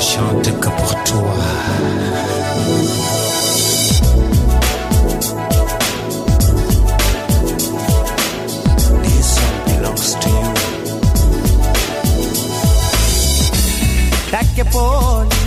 Chante que pour toi. Belongs to you.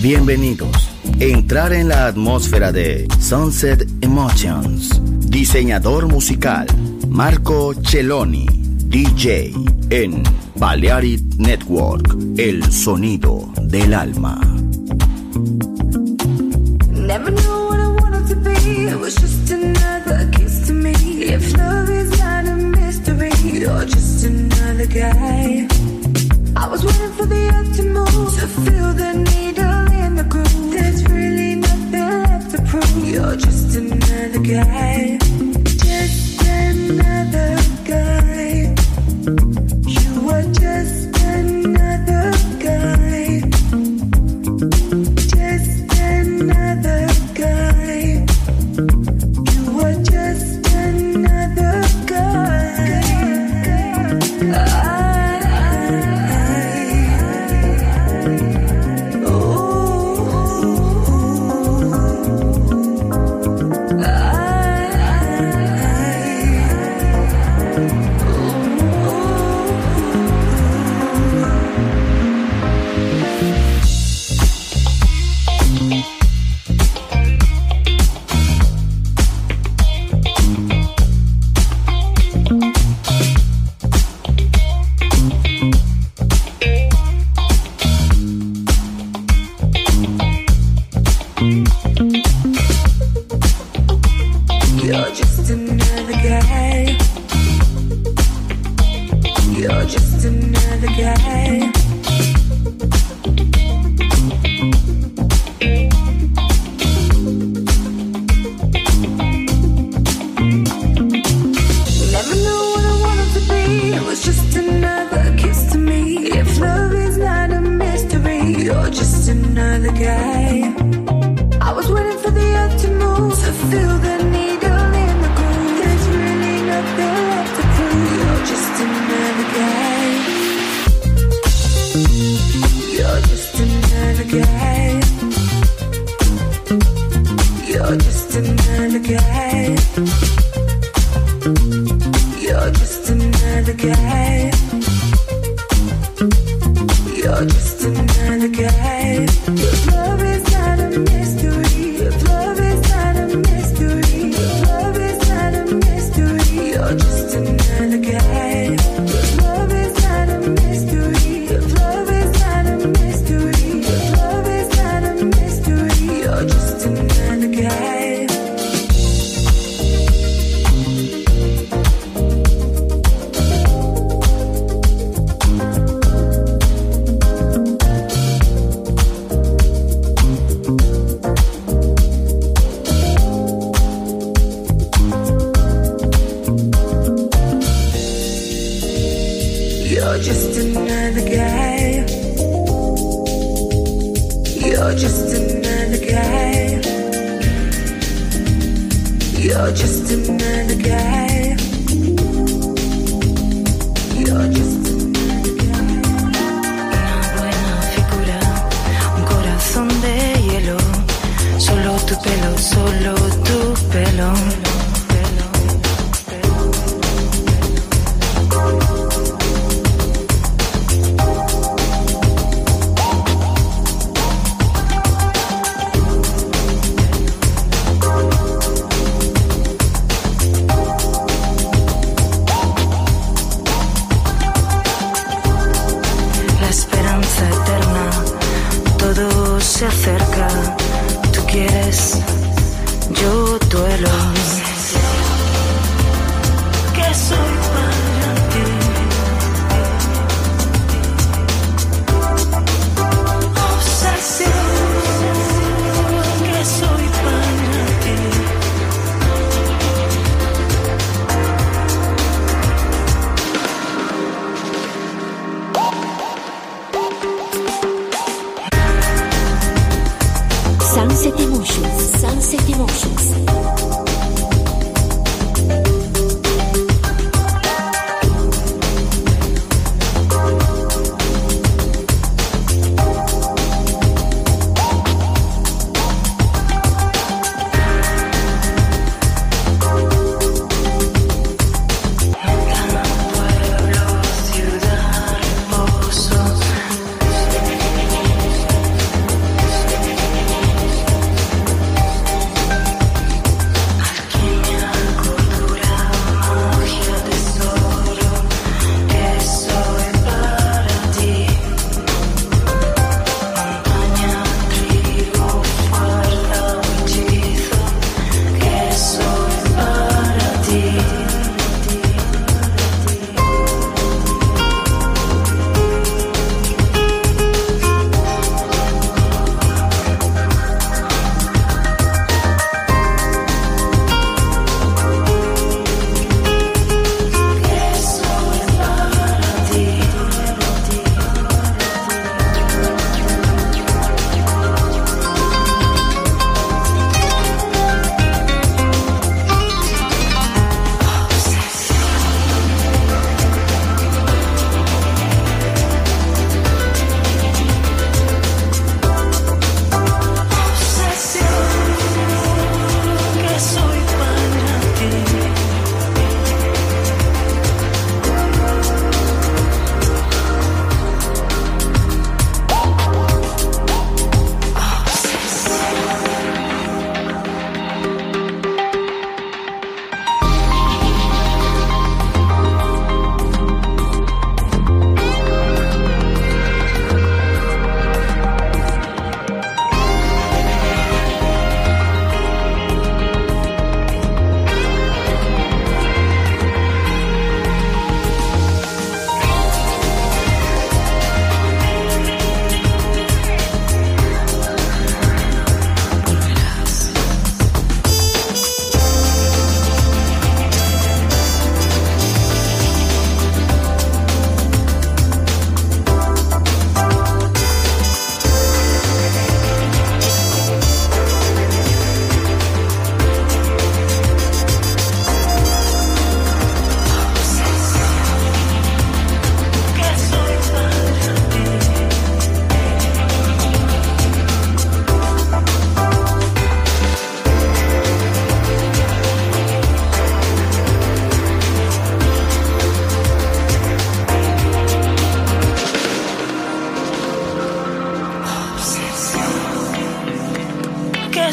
Bienvenidos. Entrar en la atmósfera de Sunset Emotions. Diseñador musical Marco Celloni, DJ en Balearic Network, el sonido del alma. I was waiting for the to feel the need. You're just another guy.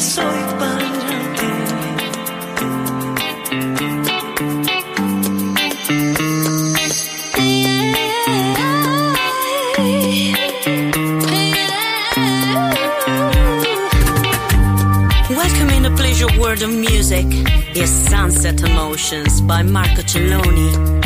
soy para ti. Welcome in a pleasure world of music is Sunset Emotions by Marco Celloni.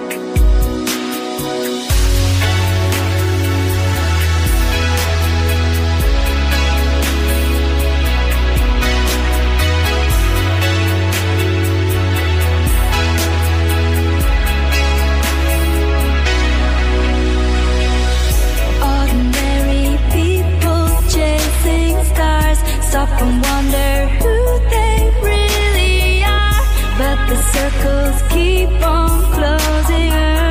the circles keep on closing.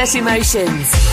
Sunset Emotions.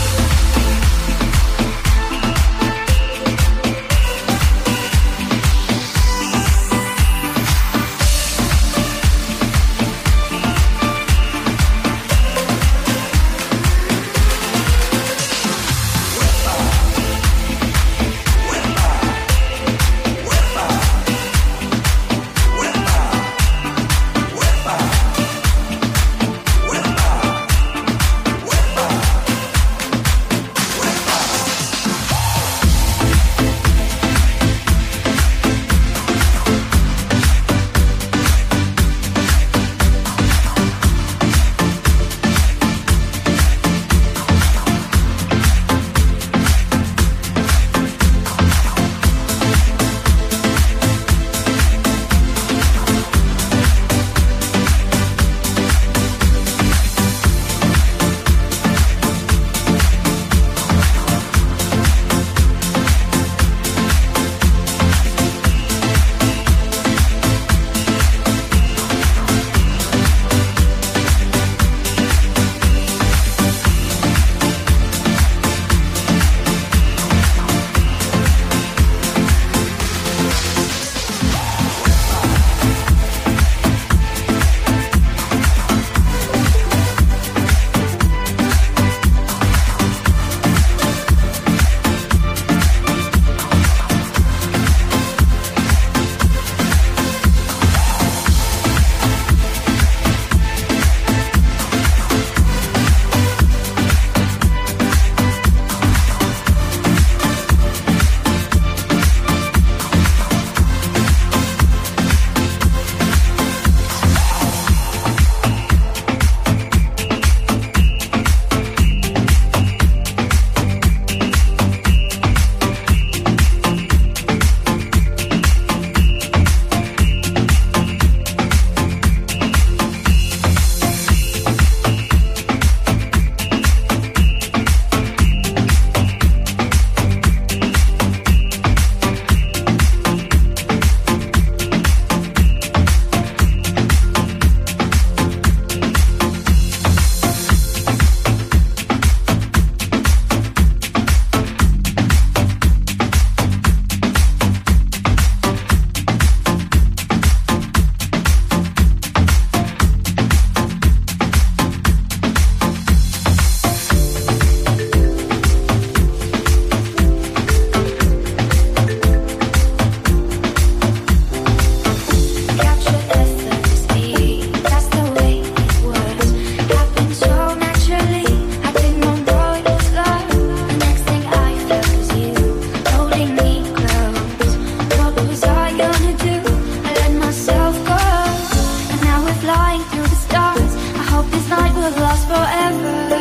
last forever.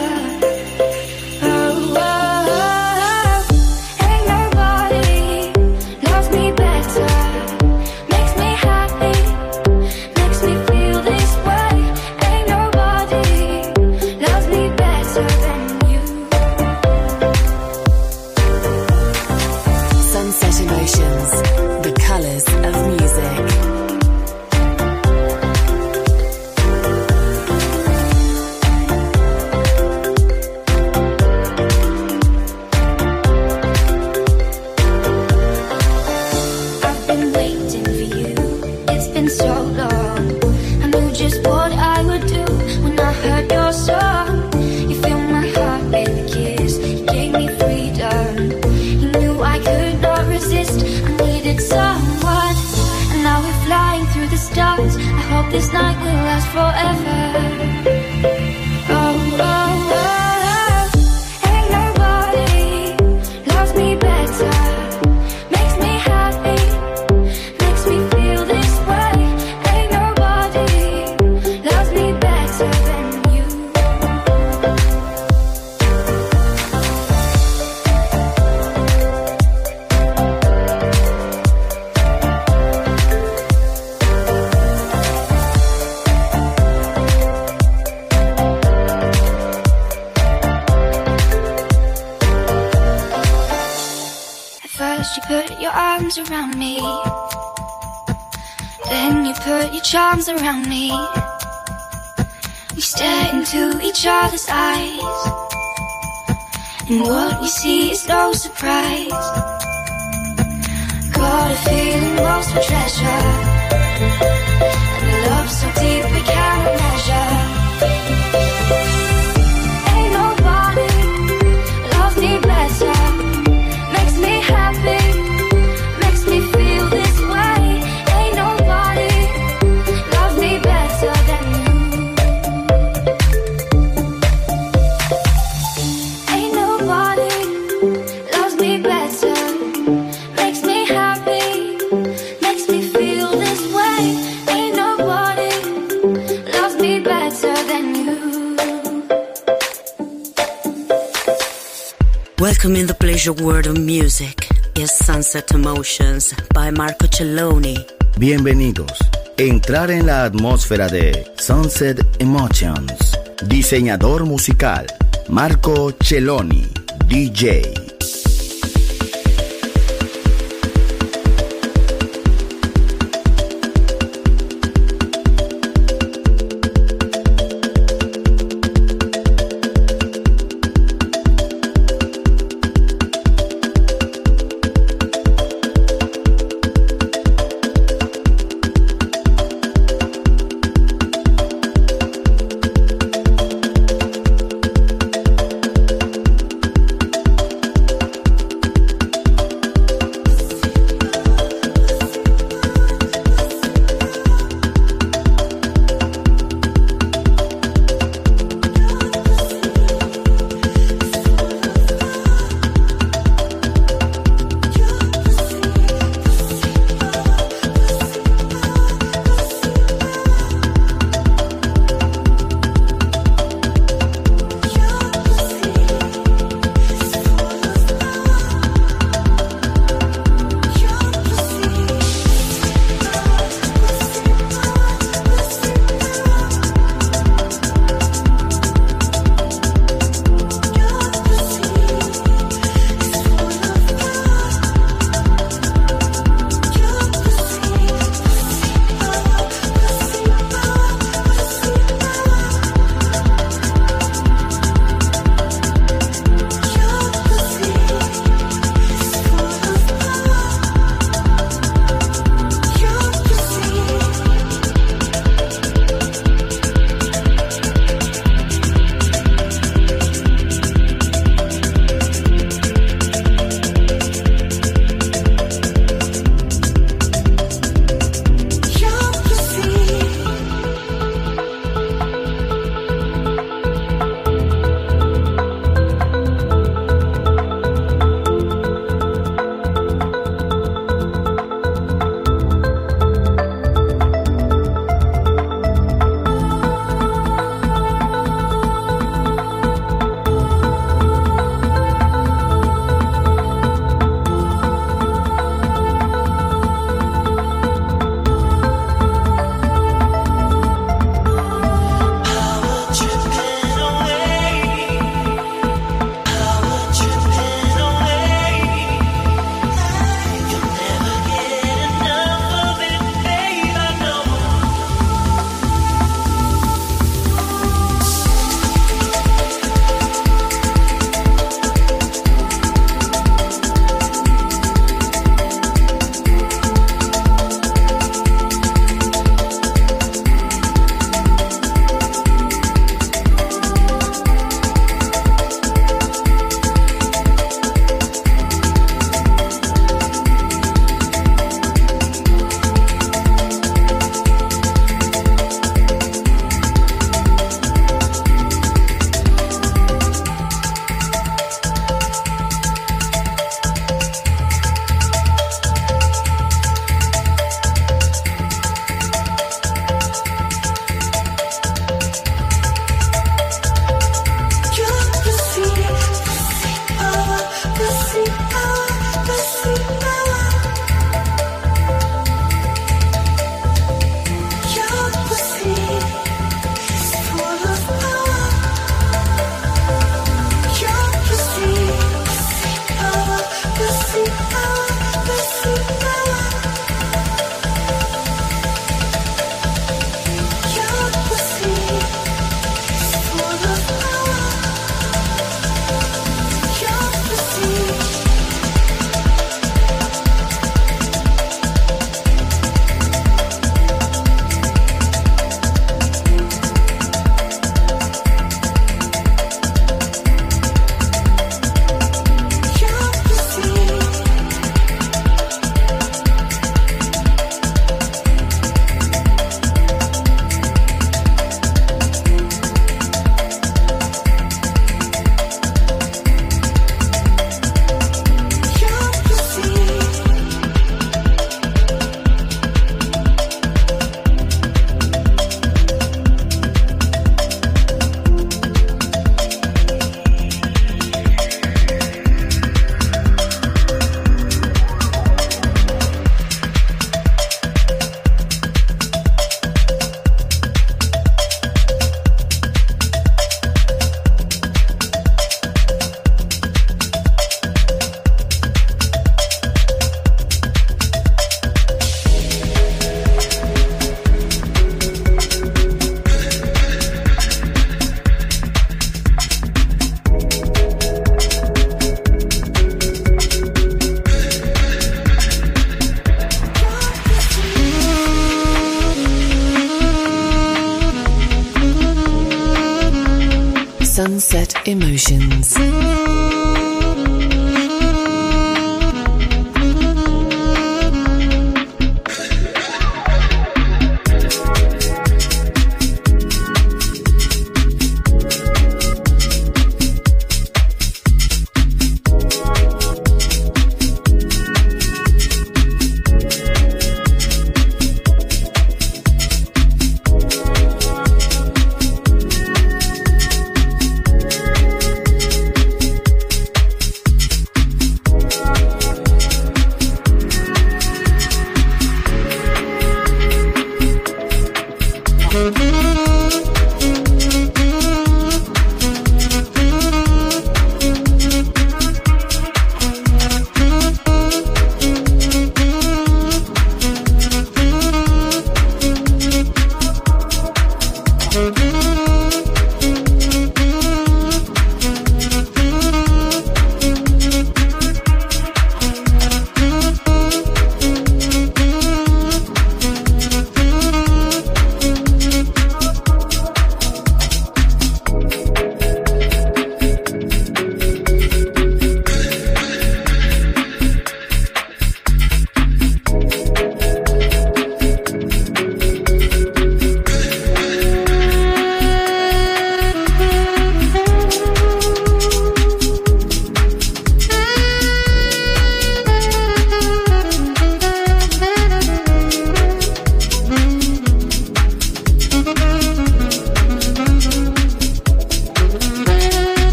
Sunset Emotions by Marco Celloni. Bienvenidos. Entrar en la atmósfera de Sunset Emotions. Diseñador musical Marco Celloni, DJ.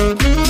Thank you.